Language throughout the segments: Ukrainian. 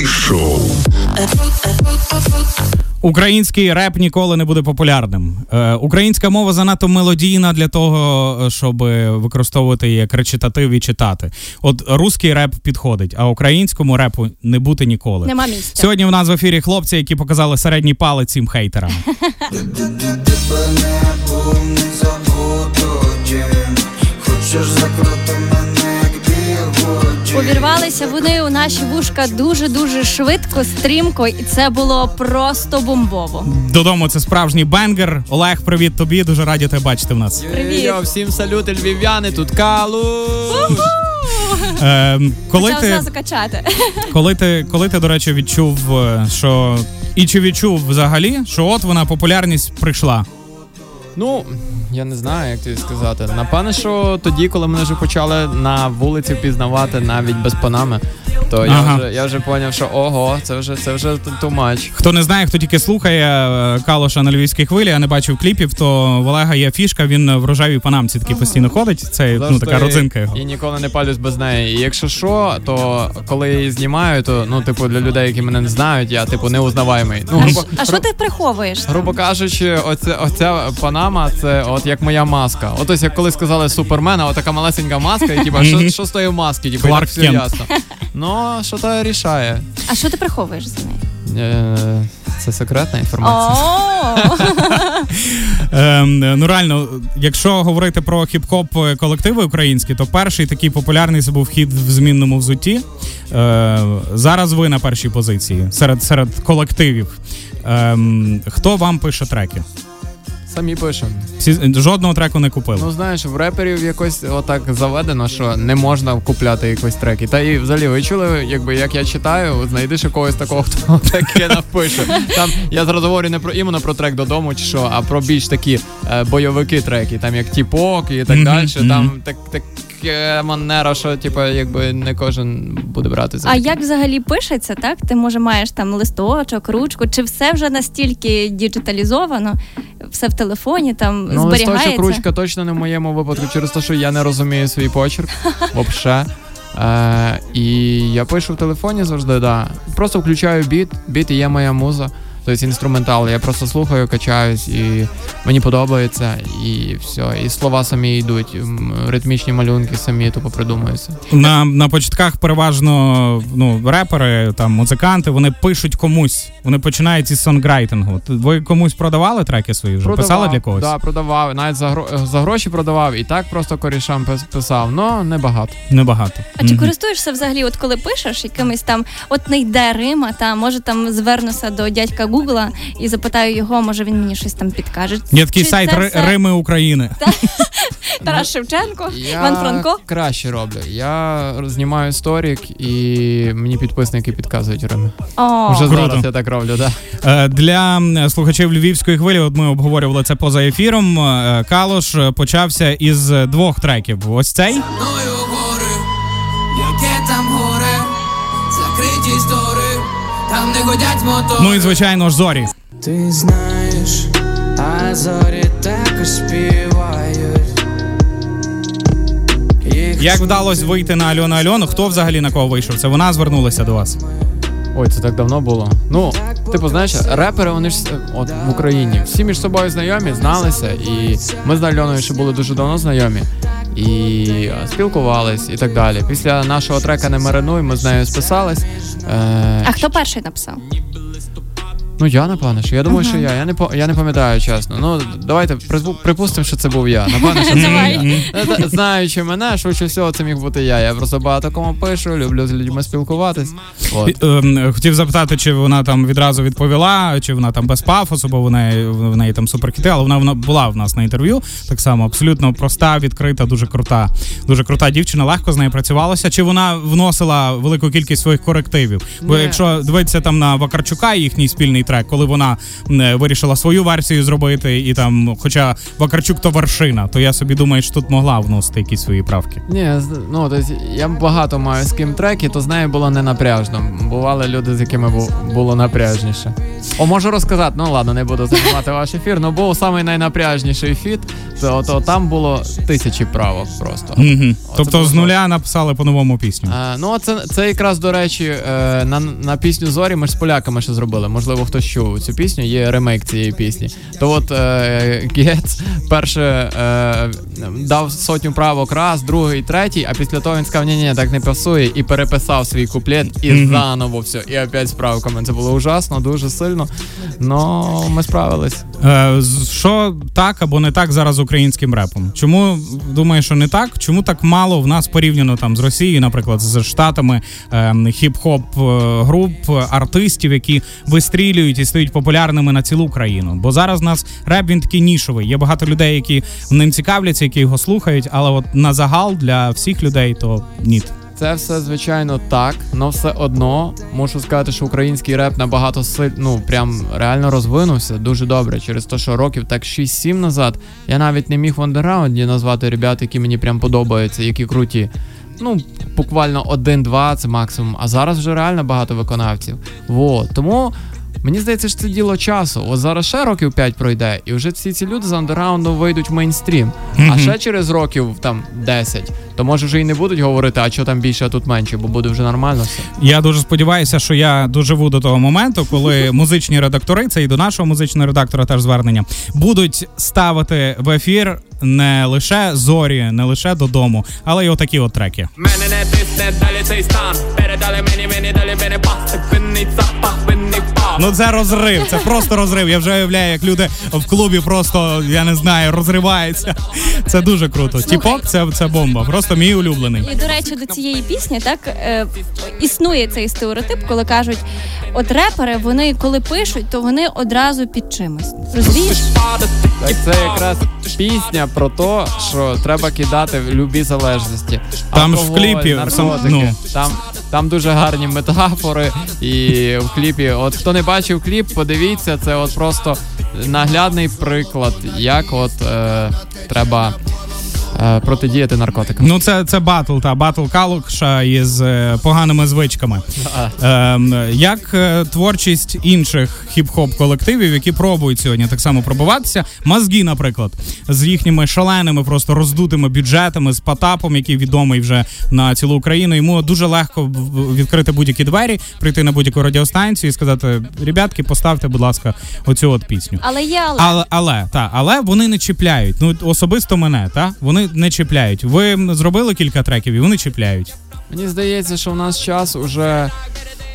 Ефірний шоу. Український реп ніколи не буде популярним. Е, Українська мова занадто мелодійна для того, щоб використовувати її як речитатив і читати. От русський реп підходить, а українському репу не бути ніколи. Нема місця. Сьогодні в нас в ефірі хлопці, які показали середній палець цим хейтерам. Хочеш закрути мене, Увірвалися вони у наші вушка дуже дуже швидко, стрімко, і це було просто бомбово. Додому це справжній banger. Олег, привіт тобі. Дуже раді тебе бачити в нас. Привіт. Yo, всім салюти, львів'яни, тут Калуш. Е, коли Почав ти зразу качати. Коли ти, коли ти, до речі, відчув, е, що і чи відчув взагалі, що от вона популярність прийшла? Ну, я не знаю, як тобі сказати. Напевне, що тоді, коли мене вже почали на вулиці впізнавати навіть без панами, то я вже я вже поняв, що ого, це вже це вже too much. Хто не знає, хто тільки слухає е, Калоша на львівській хвилі, а не бачив кліпів, то в Олега є фішка, він в рожевій панамці такий постійно ходить. Це ну така родзинка його. І ніколи не палюсь без неї. І якщо що, то коли я її знімаю, то ну, типу, для людей, які мене не знають, я типу неузнаваємий. Ну, А грубо, А що ти приховуєш? грубо кажучи, оця, оця панама, це от як моя маска. От ось як коли сказали супермена, отака малесенька маска, і типа, що, що з тої маски? Типу, так все ясно. Ну, що то рішає. А що ти приховуєш за нею? Е, Це секретна інформація. Ем, ну реально, якщо говорити про хіп-хоп колективи українські, то перший такий популярний це був хід в змінному взутті. Е, зараз ви на першій позиції серед, серед колективів. Ем, хто вам пише треки? Самі пишемо. Всі, жодного треку не купили. Ну знаєш, в реперів якось отак заведено, що не можна купляти якось треки. Та і взагалі ви чули, якби як я читаю, знайдеш якогось такого, хто таке напише. Там я зразу говорю не про іменно про трек додому, чи що, а про більш такі е, бойовики треки, там як тіпок і так Мгм, далі. Там так так манера, що типу, якби не кожен буде брати за а як взагалі пишеться, так? Ти може маєш там листочок, ручку, чи все вже настільки діджиталізовано, все в телефоні там Ну, зберігається? листочок, ручка точно не в моєму випадку, через те, що я не розумію свій почерк вообще. Е, і я пишу в телефоні завжди, да. Просто включаю біт, біт і є моя муза. Тобто інструментал. Я просто слухаю, качаюсь, і мені подобається, і все. І слова самі йдуть, ритмічні малюнки самі тупо придумуються. На, на початках переважно ну, репери, там, музиканти, вони пишуть комусь. Вони починають із сонграйтингу. Ви комусь продавали треки свої вже? Писали для когось? Да, продавав. Навіть за, гро- за гроші продавав, і так просто корішам писав, але небагато. Небагато. А чи користуєшся взагалі, от коли пишеш якимось там, от не йде Рима, та може там звернуся до дядька Гугла і запитаю його, може він мені щось там підкаже. Є такий Чи сайт це все Рими України. Тарас Шевченко, Іван Франко. краще роблю. Я знімаю сторік і мені підписники підказують Рими. О, Вже Круто. зараз я так роблю, да. Е, Для м, слухачів львівської хвилі, от ми обговорювали це поза ефіром. е, Калош е, почався із двох треків. Ось цей. мною Ну і звичайно ж зорі. Ти знаєш, а зорі також співають. Їх Як вдалося вийти на Альону Альону? Хто взагалі на кого вийшов? Це вона звернулася до вас. Ой, це так давно було. Ну, типу, знаєш, репери, вони ж е, от в Україні всі між собою знайомі, зналися, і ми з Альоною ще були дуже давно знайомі. І спілкувались і так далі. Після нашого трека не маринуй, ми з нею списались. Е, А хто перший написав? Ну я напевно, що я думаю, що я. Я не по- я не пам'ятаю чесно. Ну давайте припустимо, що це був я. Напевно, що це був я. Знаючи мене, швидше всього, це міг бути я. Я просто багато кому пишу, люблю з людьми спілкуватись. От. Е, ем, Хотів запитати, чи вона там відразу відповіла, чи вона там без пафосу, бо в неї, в неї там суперхіти, але вона, вона була в нас на інтерв'ю. Так само абсолютно проста, відкрита, дуже крута. Дуже крута дівчина, легко з нею працювалося. Чи вона вносила велику кількість своїх корективів? Бо Ні. якщо дивитися там на Вакарчука, їхній спільний трек, коли вона е, вирішила свою версію зробити, і там, хоча Вакарчук то вершина, то я собі думаю, що тут могла вносити якісь свої правки. Ні, ну тобто я багато маю з ким треки, то з нею було не напряжно. Бували люди, з якими було напряжніше. О, можу розказати, ну ладно, не буду займати ваш ефір. Ну був самий найнапряжніший фіт, то, то там було тисячі правок просто. Угу. Тобто було з нуля написали по-новому пісню. Е, ну, це, це якраз, до речі, е, на, на пісню Зорі ми ж з поляками ще зробили. Можливо, хтось чув цю пісню, є ремейк цієї пісні. То от е, Гец перше е, дав сотню правок раз, другий, третій, а після того він сказав, ні, ні, так не пасує, і переписав свій куплет і заново все. І опять з правками. Це було ужасно, дуже сильно. Но ми справились. Е, що так або не так зараз з українським репом? Чому думаю, що не так? Чому так мало в нас порівняно там з Росією, наприклад, з Штатами е, хіп-хоп груп, артистів, які вистрілюють і стають популярними на цілу країну? Бо зараз в нас реп він такий нішовий. Є багато людей, які ним цікавляться, які його слухають, але от на загал для всіх людей то ні. Це все звичайно так, але все одно мушу сказати, що український реп набагато силь, ну прям реально розвинувся дуже добре. Через те, що років так 6-7 назад я навіть не міг в андерраунді назвати ребят, які мені прям подобаються, які круті. Ну, буквально один-два це максимум. А зараз вже реально багато виконавців. Вот. Тому мені здається, що це діло часу. От зараз ще років 5 пройде, і вже всі ці люди з андерраунду вийдуть в мейнстрім. А ще через років там 10, то може вже і не будуть говорити, а що там більше, а тут менше, бо буде вже нормально все. Я дуже сподіваюся, що я доживу до того моменту, коли музичні редактори, це і до нашого музичного редактора теж звернення, будуть ставити в ефір не лише зорі, не лише додому, але й отакі от треки. Мене не тисне, далі цей стан. Передали мені, мені далі мене пас. Винний запах, винний. Ну це розрив, це просто розрив. Я вже уявляю, як люди в клубі просто я не знаю, розриваються. Це дуже круто. Тіпок, це, це бомба. Просто мій улюблений. І до речі, до цієї пісні так е, існує цей стереотип, коли кажуть, от репери, вони коли пишуть, то вони одразу під чимось. Розумієш? Так це якраз пісня про те, що треба кидати в любі залежності. Там ж в кліпі, наркотики. ну. Там, там дуже гарні метафори. І в кліпі, от хто не бачив кліп, подивіться, це от просто наглядний приклад, як от е, треба протидіяти наркотикам. Ну це, це батл, та батл Калуша із е, поганими звичками. Ем, як е, творчість інших хіп-хоп колективів, які пробують сьогодні так само пробуватися. Мозги, наприклад, з їхніми шаленими, просто роздутими бюджетами, з Потапом, який відомий вже на цілу Україну. Йому дуже легко відкрити будь-які двері, прийти на будь-яку радіостанцію і сказати: ребятки, поставте, будь ласка, оцю от пісню. Але є але. Але але та але вони не чіпляють. Ну особисто мене, та вони не чіпляють. Ви зробили кілька треків, і вони чіпляють. Мені здається, що в нас час уже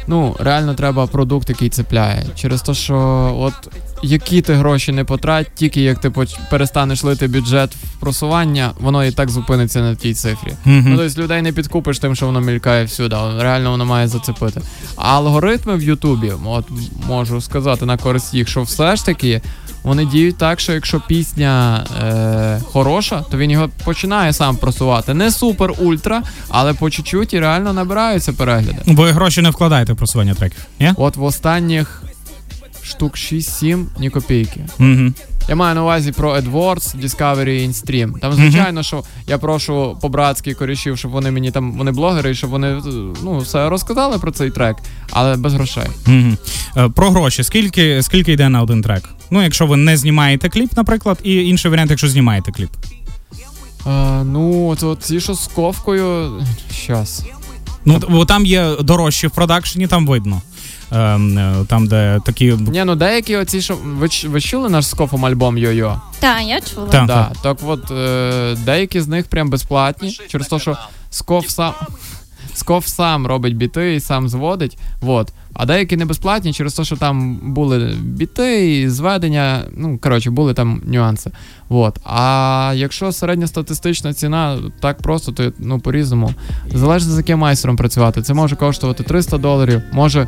ну реально треба продукт, який цепляє. Через те, що от які ти гроші не потрать, тільки як ти поч- перестанеш лити бюджет в просування, воно і так зупиниться на тій цифрі. Мгм. Ну, тобто людей не підкупиш тим, що воно мількає всюди. Реально воно має зацепити. А алгоритми в Ютубі, от можу сказати на користь їх, що все ж таки. Вони діють так, що якщо пісня е, хороша, то він його починає сам просувати. Не супер ультра, але по чуть-чуть і реально набираються перегляди. Ви гроші не вкладаєте в просування треків, ні? От в останніх штук 6-7 ні копійки. Угу. Я маю на увазі про AdWords, Discovery і InStream. Там, звичайно, що я прошу по-братськи корішів, щоб вони мені там, вони блогери, і щоб вони ну, все розказали про цей трек, але без грошей. Угу. Е, про гроші. Скільки, скільки йде на один трек? Ну, якщо ви не знімаєте кліп, наприклад, і інший варіант, якщо знімаєте кліп. Е, ну, от, от ці, що з ковкою. Щас. Ну, бо там є дорожчі в продакшені, там видно. Ем, е, там, де такі. Ні, ну деякі оці, що. Ви, ви чули наш з кофом альбом Йо-Йо? Та, я чула. Так. Да, так от е, деякі з них прям безплатні, через те, що Скоф сам. Скоф сам робить біти і сам зводить. Вот. А деякі не безплатні через те, що там були біти і зведення. Ну, коротше, були там нюанси. Вот. А якщо середньостатистична ціна так просто, то ну по-різному. Залежно з яким майстером працювати. Це може коштувати 300 доларів, може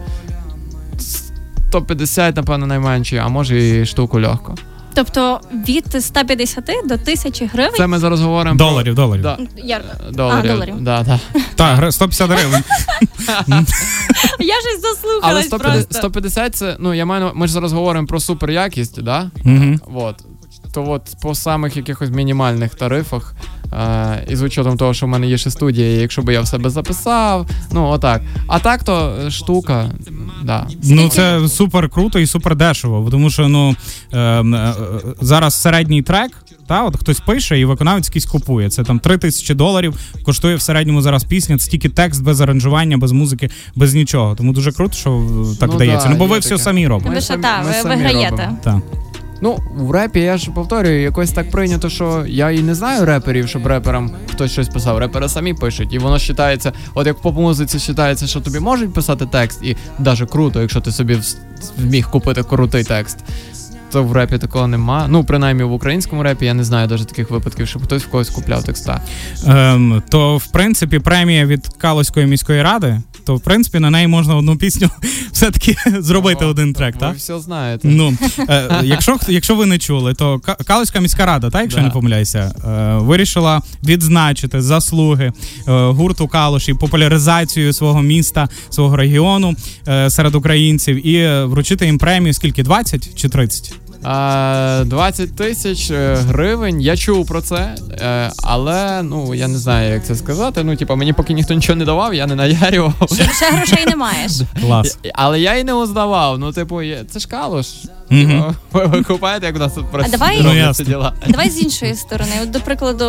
150, напевно, найменше, а може і штуку легко. Тобто від 150 до 1000 гривень. Це ми зараз говоримо Доларів, доларів. Про... Я, Да. Доларів. А, доларів. Да, да. Так, 150 гривень. я щось Але заслухалась 150, просто. 150 це, ну я маю, ми ж зараз говоримо про супер якість, да? Мгм. Вот. То от по самих якихось мінімальних тарифах, е, і з учетом того, що в мене є ще студія, і якщо би я в себе записав, ну отак. А так то е, штука, да. Ну це супер круто і супер дешево. Тому що ну е, е, зараз середній трек, та от хтось пише і виконавець якийсь купує. Це там 3 тисячі доларів. Коштує в середньому зараз пісня. Це тільки текст без аранжування, без музики, без нічого. Тому дуже круто, що так Ну вдається. да, ну бо ви є все самі робите. Ви що та, ви виграєте. Так. Ну, в репі я ж повторюю, якось так прийнято, що я і не знаю реперів, щоб реперам хтось щось писав. Репери самі пишуть, і воно вважається, от як в поп-музиці вважається, що тобі можуть писати текст, і навіть круто, якщо ти собі зміг купити крутий текст. То в репі такого нема. Ну, принаймні в українському репі я не знаю навіть таких випадків, щоб хтось в когось купляв текста. Ем, то в принципі премія від Калоської міської ради, то в принципі на неї можна одну пісню все-таки зробити О, один трек, Ви все знаєте. Ну, е, якщо, якщо ви не чули, то Ка- Калузька міська рада, так, якщо Да. не помиляюся, е, вирішила відзначити заслуги е, гурту Калуш і популяризацію свого міста, свого регіону е, серед українців і е, вручити їм премію скільки 20 чи 30? А, 20 тисяч е, гривень. Я чув про це, е, але ну я не знаю, як це сказати. Ну, типа, мені поки ніхто нічого не давав, я не наярював. Ще грошей не маєш. Клас. Але я і не узнавав. Ну, типу, це ж калуш. Типу, Ви купаєте, як у нас тут працює давай- Ну, робляться діла. Давай з іншої сторони. От, до прикладу,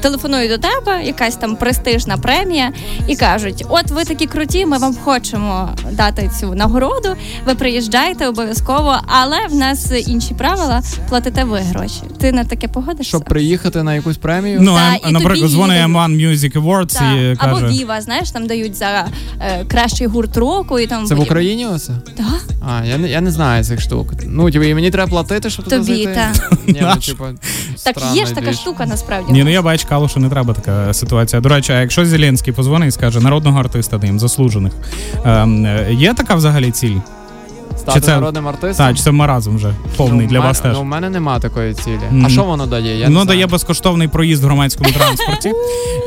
телефонують до тебе, якась там престижна премія, і кажуть: от ви такі круті, ми вам хочемо дати цю нагороду. Ви приїжджаєте обов'язково, але в нас інші правила, платите ви гроші. Ти на таке погодишся? Щоб приїхати на якусь премію. Ну, Та, і тобі наприклад, дзвонить їдуть. M1 Music Awards Так. і Або каже. Віва, знаєш, там дають за е, кращий гурт року і там Це в Україні оце? Так, А, я не, я не знаю цих штук. Ну, типу, і мені треба платити, щоб туди Тобі, зайти? та. Ні, ну, типу, так є ж така двіж. штука насправді. Ні, ну я бачу, Калушу не треба така ситуація. До речі, а якщо Зеленський позвонить і скаже народного артиста даємо, заслужених. Ем, е, є така взагалі ціль? Стати Чи це- народним артистом? Так, чи це маразм вже повний Ну, для в вас мене- теж? Ну, у мене нема такої цілі. Мгм. А що воно дає? Я Воно не знаю. дає безкоштовний проїзд в громадському транспорті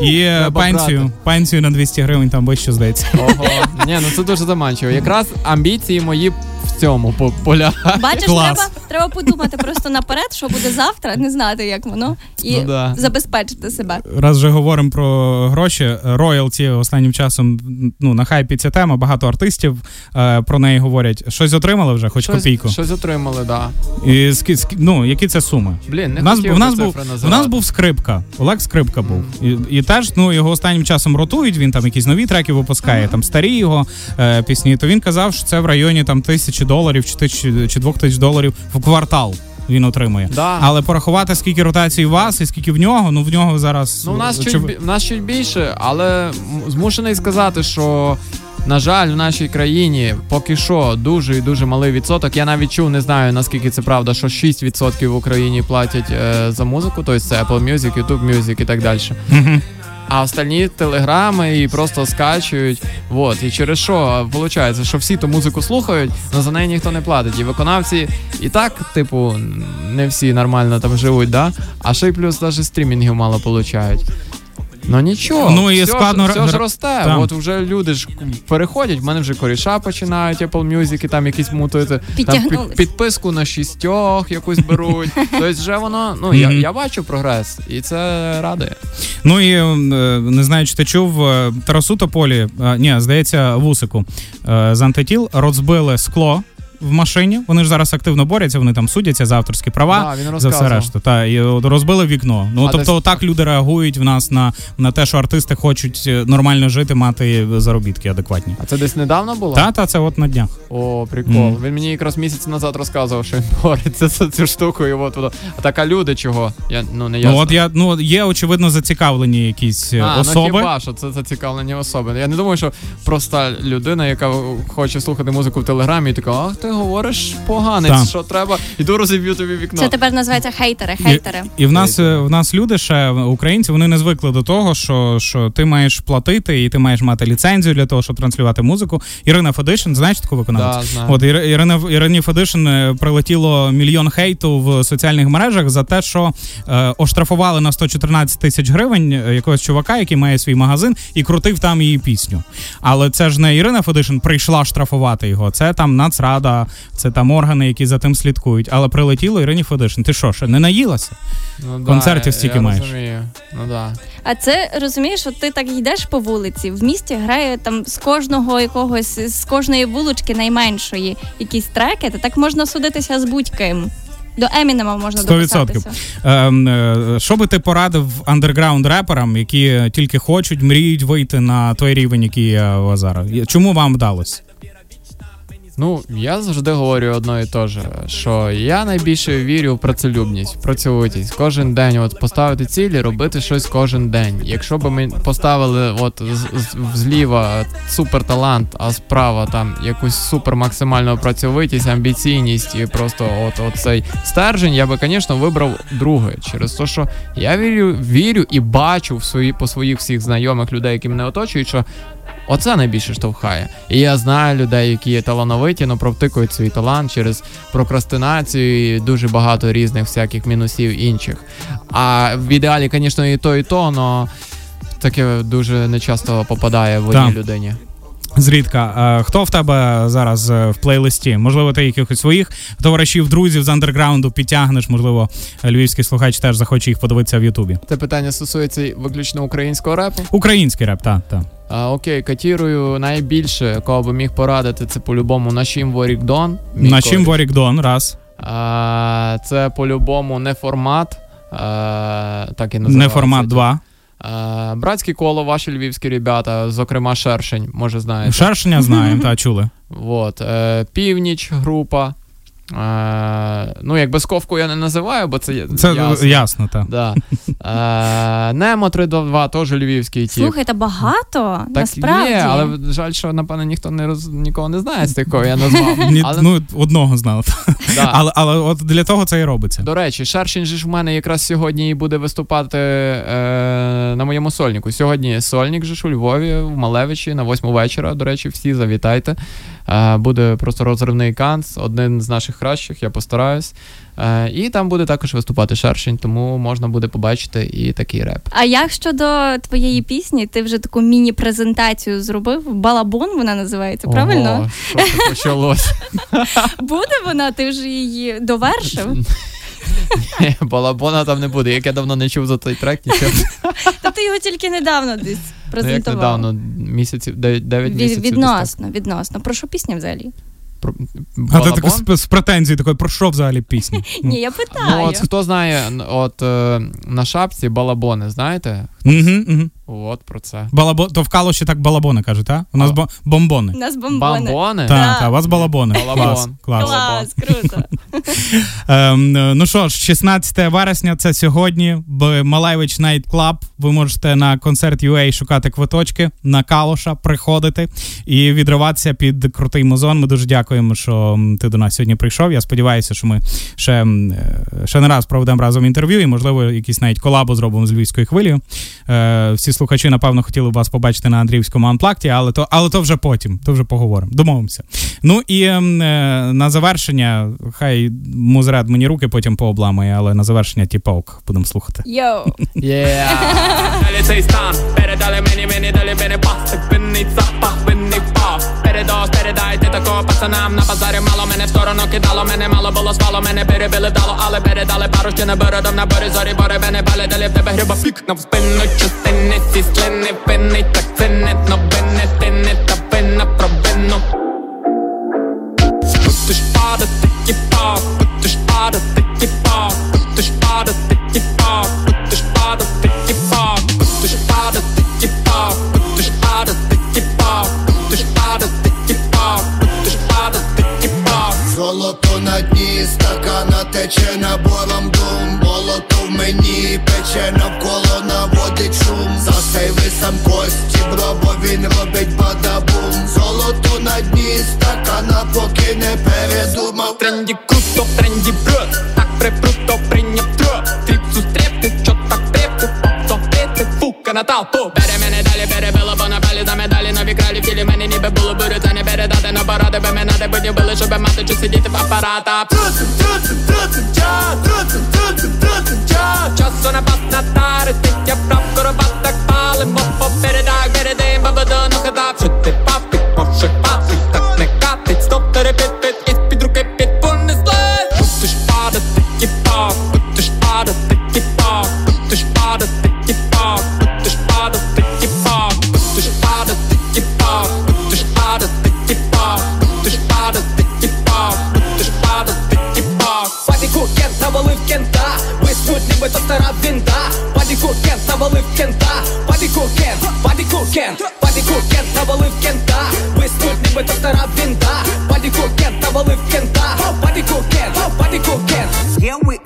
і е, Треба пенсію, брати. пенсію на 200 гривень там вище здається. Ого. Ні, ну це дуже заманчиво. Якраз амбіції мої в цьому по- полягають. Бачиш, Клас. треба, треба подумати просто наперед, що буде завтра, не знати, як воно, і Ну да. забезпечити себе. Раз вже говоримо про гроші, роялті останнім часом ну на хайпі ця тема. Багато артистів е, про неї говорять. Щось отримали вже, хоч Щось- копійку. Щось отримали, да. І ски- ск- ну, які це суми? Блін, не У нас, хотів у, нас був, цифри у нас був скрипка. Олег Скрипка був. І, і теж ну, його останнім часом ротують, він там якісь нові треки випускає, там старі його е, пісні. То він казав, що це в районі там тисячі доларів чи, тисячі, чи двох тисяч доларів в квартал. Він отримує. Да. Але порахувати, скільки ротацій у вас і скільки в нього, ну в нього зараз. Ну, у нас, чуть, в нас чуть більше, але змушений сказати, що. На жаль, в нашій країні поки що дуже і дуже малий відсоток. Я навіть чув, не знаю наскільки це правда, що 6% в Україні платять е, за музику, тобто це Apple Music, YouTube Music і так далі. А остальні телеграми і просто скачують. Вот. І через що виходить, що всі ту музику слухають, але за неї ніхто не платить. І виконавці і так, типу, не всі нормально там живуть, да? а ще й плюс навіть стрімінгів мало получають. Ну нічого, Ну, і все, складно ж, все ж росте. там. От вже люди ж переходять, в мене вже коріша починають Apple Music і там якісь мутити. Там підписку на шістьох якусь беруть. тобто вже воно, ну я, я бачу прогрес, і це радує. Ну і е, не знаю, чи ти чув е, Тарасу Тополі, е, ні, здається, Вусику з антитіл розбили скло в машині. Вони ж зараз активно борються, вони там судяться за авторські права. Да, він За все решту, та і розбили вікно. Ну А тобто, десь- так люди реагують в нас на, на те, що артисти хочуть е, нормально жити, мати заробітки адекватні. А це десь недавно було? Та, та це от на днях. О, прикол. Мгм. Він мені якраз місяць назад розказував, що він бореться за цю штуку, і от воно. А так, а люди чого? Я ну не ясно. Ну от я ну є очевидно зацікавлені якісь е, а, особи. Ну, хіба що це зацікавлені особи. Я не думаю, що проста людина, яка хоче слухати музику в телеграмі, і така, ах ти говориш поганець, Так. що треба, іду розіб'ю тобі вікно. Це тепер називається хейтери. Хейтери. І, і в нас в нас люди ще українці, вони не звикли до того, що, що ти маєш платити і ти маєш мати ліцензію для того, щоб транслювати музику. Ірина Федишин, знаєш таку виконавцю? Да. От Ір- Ірина Ірині Федишин е, прилетіло мільйон хейту в соціальних мережах за те, що е, оштрафували на 114 тисяч гривень е, якогось чувака, який має свій магазин, і крутив там її пісню. Але це ж не Ірина Федишин прийшла штрафувати його. Це там Нацрада, це там органи, які за тим слідкують. Але прилетіло Ірині Федишин. Ти що, ще не наїлася? Ну, концертів я- стільки я маєш. Розумію. Ну да. А це розумієш, от ти так йдеш по вулиці, в місті грає там з кожного якогось з кожної вулочки найменшої якісь треки, то так можна судитися з будь-ким. До Емінема можна 100%. дописатися. Ем, е, що би ти порадив андерграунд реперам, які тільки хочуть, мріють вийти на той рівень, який є у вас зараз? Чому вам вдалося? Ну, я завжди говорю одно і те же, що я найбільше вірю в працелюбність, працьовитість. Кожен день от поставити цілі, робити щось кожен день. Якщо б ми поставили от зліва супер талант, а справа там якусь супер максимальну працьовитість, амбіційність і просто от цей стержень, я би, звісно, вибрав друге. Через те, що я вірю, вірю і бачу в свої по своїх всіх знайомих людей, які мене оточують, що Оце найбільше штовхає. І я знаю людей, які є талановиті, але провтикують свій талант через прокрастинацію і дуже багато різних всяких мінусів інших. А в ідеалі, звісно, і то, і то, але таке дуже нечасто попадає в одній людині. Зрідка, е, хто в тебе зараз е, в плейлисті? Можливо, ти якихось своїх товаришів, друзів з андерграунду підтягнеш, можливо, львівський слухач теж захоче їх подивитися в Ютубі. Це питання стосується виключно українського репу. Український реп, так, так. А, окей, катірую найбільше, кого би міг порадити, це по-любому Нашім Ворік Дон. мій На чим кореш. Ворік Дон, раз. А, це по-любому не формат. А, так і називається. Не формат 2. Е, Братське коло, ваші львівські ребята, зокрема Шершень, може знаєте. Шершення знаємо, та чули. Вот. Е, Північ група. Е, ну, якби сковку я не називаю, бо це, Це ясно. ясно, так. Да. Е, Немо 322, теж львівський тіп. Слухайте, багато так насправді. є, але жаль, що напевно ніхто не роз... нікого не знає з тих, кого я назвав. Ні, Але, Ну, одного знали. да. Але, але от для того це і робиться. До речі, Шершень же ж в мене якраз сьогодні і буде виступати е, на моєму сольнику. Сьогодні сольник же ж у Львові, в Малевичі, на 8 вечора. До речі, всі завітайте. Е, буде просто розривний канц, один з наших кращих, я постараюсь. Е, і там буде також виступати Шершень, тому можна буде побачити і такий реп. А як щодо твоєї пісні, ти вже таку міні-презентацію зробив? Балабон вона називається, правильно? Ого, що це почалось? Буде вона, ти вже її довершив. Ні, Балабона там не буде. Як я давно не чув за той трек, нічого. Та ти його тільки недавно десь Ну, як недавно, місяців, 9, Від- місяців. відносно, відносно. Про що пісня взагалі? Про- А ти так з, з претензією такою, про що взагалі пісня? Ні, я питаю. Ну, от хто знає, от е, на шапці балабони, знаєте? Угу, угу. От про це. Балабо... То в Калуші так балабони кажуть, так? У нас А. бо... бомбони. У нас бомбони. Бомбони? Так, Да. та, у вас балабони. Балабон. Клас, клас. Клас, круто. Ем, ну що ж, 16 вересня це сьогодні. В Малевич Night Club. Ви можете на концерт UA шукати квиточки на Калуша, приходити і відриватися під крутий музон. Ми дуже дякуємо, що ти до нас сьогодні прийшов. Я сподіваюся, що ми ще, е, ще не раз проведемо разом інтерв'ю, і можливо якісь навіть колабу зробимо з львівською хвилею. Е, всі слухачі, напевно, хотіли б вас побачити на Андріївському анплакті, але то, але то вже потім, то вже поговоримо. Домовимося. Ну і ем, е, на завершення, хай музред мені руки потім пообламує, але на завершення тіпок будемо слухати. Йоу. Yeah. Далі цей стан, передали мені, мені далі мене пасти Винний запах, винний впав Передос, передайте такого пацанам На базарі мало мене в сторону кидало Мене мало було спало, мене перебили дало, Але передали пару ще не бородом на борі зорі Бори мене бали, далі в тебе гриба пік. На спину частини, ці слини винний Так це не ти Turn up. кент навалив кента, Блиснуть ніби доктора вінта, Падіку кент навалив кента, Падіку кент, Падіку кент. Yeah, we